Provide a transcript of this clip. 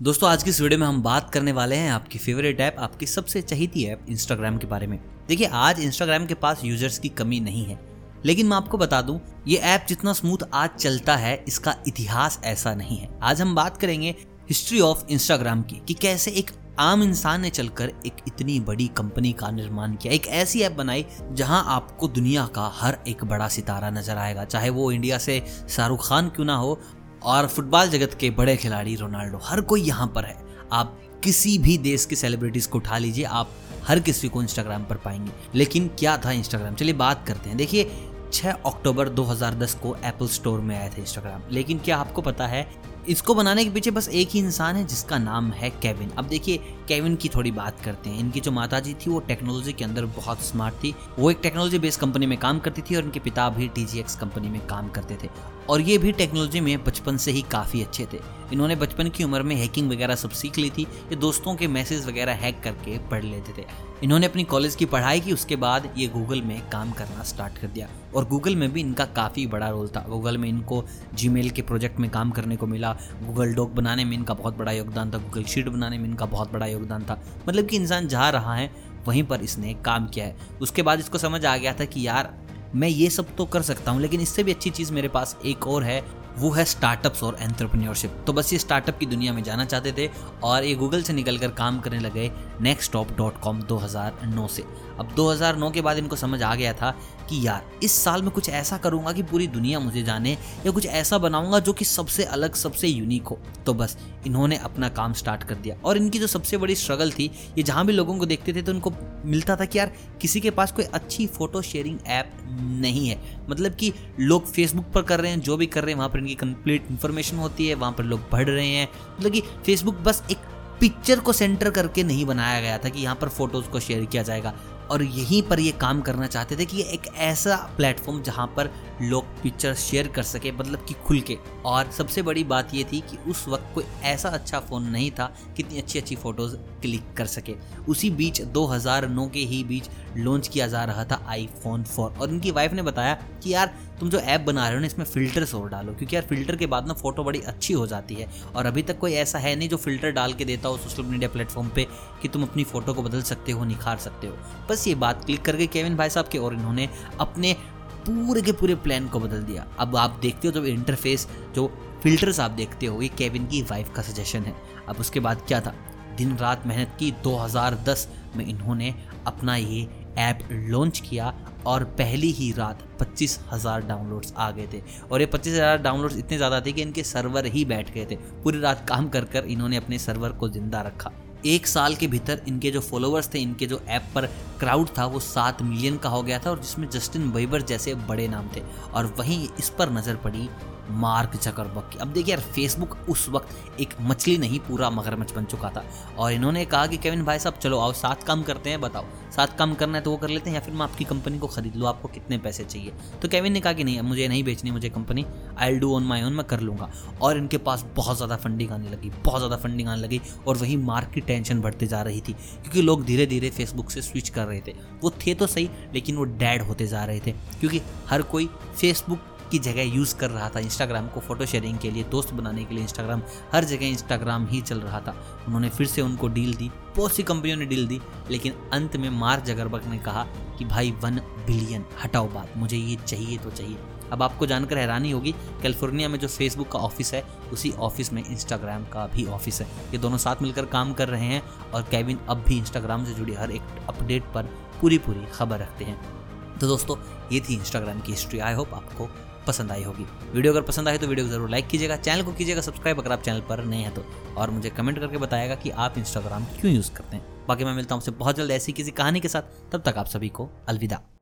दोस्तों, आज की इस वीडियो में हम बात करने वाले हैं आपकी फेवरेट ऐप आपकी सबसे चहीती ऐप इंस्टाग्राम के बारे में। देखिए, आज इंस्टाग्राम के पास यूज़र्स की कमी नहीं है। लेकिन मैं आपको बता दूँ, ये ऐप जितना स्मूथ आज चलता है, इसका इतिहास ऐसा नहीं है। आज हम बात करेंगे हिस्ट्री ऑफ़ इंस्टाग्राम की, कि कैसे एक आम इंसान ने चलकर एक इतनी बड़ी कंपनी का निर्माण किया। एक ऐसी ऐप बनाई, जहाँ आपको दुनिया का हर एक बड़ा सितारा नज़र आएगा। चाहे वो इंडिया से शाहरुख खान क्यों ना हो और फुटबॉल जगत के बड़े खिलाड़ी रोनाल्डो, हर कोई यहाँ पर है। आप किसी भी देश के सेलिब्रिटीज को उठा लीजिए, आप हर किसी को इंस्टाग्राम पर पाएँगे। लेकिन क्या था इंस्टाग्राम चलिए बात करते हैं। देखिए 6 अक्टूबर 2010 को एप्पल स्टोर में आए थे इंस्टाग्राम लेकिन क्या आपको पता है, इसको बनाने के पीछे बस एक ही इंसान है जिसका नाम है केविन अब देखिए केविन की थोड़ी बात करते हैं। इनकी जो माता जी थी, वो टेक्नोलॉजी के अंदर बहुत स्मार्ट थी। वो एक टेक्नोलॉजी बेस्ड कंपनी में काम करती थी और इनके पिता भी टीजीएक्स कंपनी में काम करते थे। और ये भी टेक्नोलॉजी में बचपन से ही काफ़ी अच्छे थे। इन्होंने बचपन की उम्र में हैकिंग वगैरह सब सीख ली थी। ये दोस्तों के मैसेज वगैरह हैक करके पढ़ लेते थे। इन्होंने अपनी कॉलेज की पढ़ाई की, उसके बाद ये गूगल में काम करना स्टार्ट कर दिया। और गूगल में भी इनका काफ़ी बड़ा रोल था। गूगल में इनको जी के प्रोजेक्ट में काम करने को मिला। गूगल डॉक बनाने में इनका बहुत बड़ा योगदान था। गूगल शीट बनाने में इनका बहुत बड़ा योगदान था। मतलब कि इंसान जहाँ रहा है, वहीं पर इसने काम किया है। उसके बाद इसको समझ आ गया था कि यार, मैं ये सब तो कर सकता हूँ, लेकिन इससे भी अच्छी चीज़ मेरे पास एक और है। वो है स्टार्टअप्स और एंटरप्रेन्योरशिप तो बस ये स्टार्टअप की दुनिया में जाना चाहते थे और ये गूगल से निकल कर काम करने लगे नेक्स्ट टॉप डॉट कॉम दो हज़ार नौ से। अब 2009 के बाद इनको समझ आ गया था कि यार, इस साल में कुछ ऐसा करूँगा कि पूरी दुनिया मुझे जाने या कुछ ऐसा बनाऊँगा जो कि सबसे अलग, सबसे यूनिक हो। तो बस, इन्होंने अपना काम स्टार्ट कर दिया। और इनकी जो सबसे बड़ी स्ट्रगल थी, ये जहाँ भी लोगों को देखते थे तो उनको मिलता था कि यार, किसी के पास कोई अच्छी फ़ोटो शेयरिंग ऐप नहीं है। मतलब कि लोग फेसबुक पर कर रहे हैं, जो भी कर रहे हैं, वहाँ पर इनकी कंप्लीट इन्फॉर्मेशन होती है, वहाँ पर लोग पढ़ रहे हैं। मतलब कि फेसबुक बस एक पिक्चर को सेंटर करके नहीं बनाया गया था कि यहाँ पर फ़ोटोज़ को शेयर किया जाएगा। और यहीं पर ये काम करना चाहते थे कि ये एक ऐसा प्लेटफॉर्म जहाँ पर लोग पिक्चर शेयर कर सके मतलब कि खुल के। और सबसे बड़ी बात ये थी कि उस वक्त कोई ऐसा अच्छा फ़ोन नहीं था कितनी अच्छी अच्छी फ़ोटोज़ क्लिक कर सके। उसी बीच 2009 के ही बीच लॉन्च किया जा रहा था आईफोन 4 और इनकी वाइफ ने बताया कि यार, तुम जो ऐप बना रहे हो ना, इसमें फ़िल्टर्स और डालो, क्योंकि यार फ़िल्टर के बाद ना फ़ोटो बड़ी अच्छी हो जाती है। और अभी तक कोई ऐसा है नहीं जो फ़िल्टर डाल के देता हो सोशल मीडिया प्लेटफॉर्म पे कि तुम अपनी फ़ोटो को बदल सकते हो, निखार सकते हो। बस ये बात क्लिक करके केविन भाई साहब के और इन्होंने अपने पूरे के पूरे प्लान को बदल दिया। अब आप देखते हो जब इंटरफेस जो फिल्टर्स आप देखते हो, ये केविन की वाइफ का सजेशन है। अब उसके बाद क्या था? दिन, रात मेहनत की 2010 में इन्होंने अपना ये ऐप लॉन्च किया और पहली ही रात पच्चीस हज़ार डाउनलोड्स आ गए थे। और ये पच्चीस हज़ार डाउनलोड्स इतने ज़्यादा थे कि इनके सर्वर ही बैठ गए थे। पूरी रात काम कर कर इन्होंने अपने सर्वर को ज़िंदा रखा। एक साल के भीतर इनके जो फॉलोअर्स थे, इनके जो ऐप पर क्राउड था, वो सात मिलियन का हो गया था और जिसमें जस्टिन बाइबर जैसे बड़े नाम थे। और वहीं इस पर नज़र पड़ी मार्क जकरबर्ग की। अब देखिए यार फेसबुक उस वक्त एक मछली नहीं, पूरा मगरमच्छ बन चुका था। और इन्होंने कहा कि, केविन भाई साहब, चलो आओ, साथ काम करते हैं, बताओ। साथ काम करना है तो वो कर लेते हैं या फिर मैं आपकी कंपनी को खरीद लूँ, आपको कितने पैसे चाहिए? तो केविन ने कहा कि, नहीं मुझे नहीं बेचनी, मुझे company I do on my own मैं कर लूँगा। और इनके पास बहुत ज़्यादा फंडिंग आने लगी, बहुत ज़्यादा फंडिंग आने लगी और वही मार्क की टेंशन बढ़ती जा रही थी, क्योंकि लोग धीरे धीरे फेसबुक से स्विच कर रहे थे। वो थे तो सही, लेकिन वो डैड होते जा रहे थे, क्योंकि हर कोई फेसबुक की जगह यूज़ कर रहा था इंस्टाग्राम को फ़ोटो शेयरिंग के लिए, दोस्त बनाने के लिए इंस्टाग्राम हर जगह इंस्टाग्राम ही चल रहा था। उन्होंने फिर से उनको डील दी, बहुत सी कंपनियों ने डील दी, लेकिन अंत में मार्क जगरबर्ग ने कहा कि, भाई वन बिलियन हटाओ बात, मुझे ये चाहिए तो चाहिए। अब आपको जानकर हैरानी होगी कैलिफ़ोर्निया में जो फेसबुक का ऑफ़िस है, उसी ऑफ़िस में इंस्टाग्राम का भी ऑफ़िस है। ये दोनों साथ मिलकर काम कर रहे हैं और कैविन अब भी इंस्टाग्राम से जुड़ी हर एक अपडेट पर पूरी पूरी खबर रखते हैं। तो दोस्तों, ये थी इंस्टाग्राम की हिस्ट्री आई होप आपको पसंद आई होगी. वीडियो अगर पसंद आए तो वीडियो को ज़रूर लाइक कीजिएगा. चैनल को कीजिएगा सब्सक्राइब अगर आप चैनल पर नए हैं तो. और मुझे कमेंट करके बताएगा कि आप इंस्टाग्राम क्यों यूज़ करते हैं. बाकी मैं मिलता हूँ आपसे बहुत जल्द ऐसी किसी कहानी के साथ. तब तक आप सभी को अलविदा.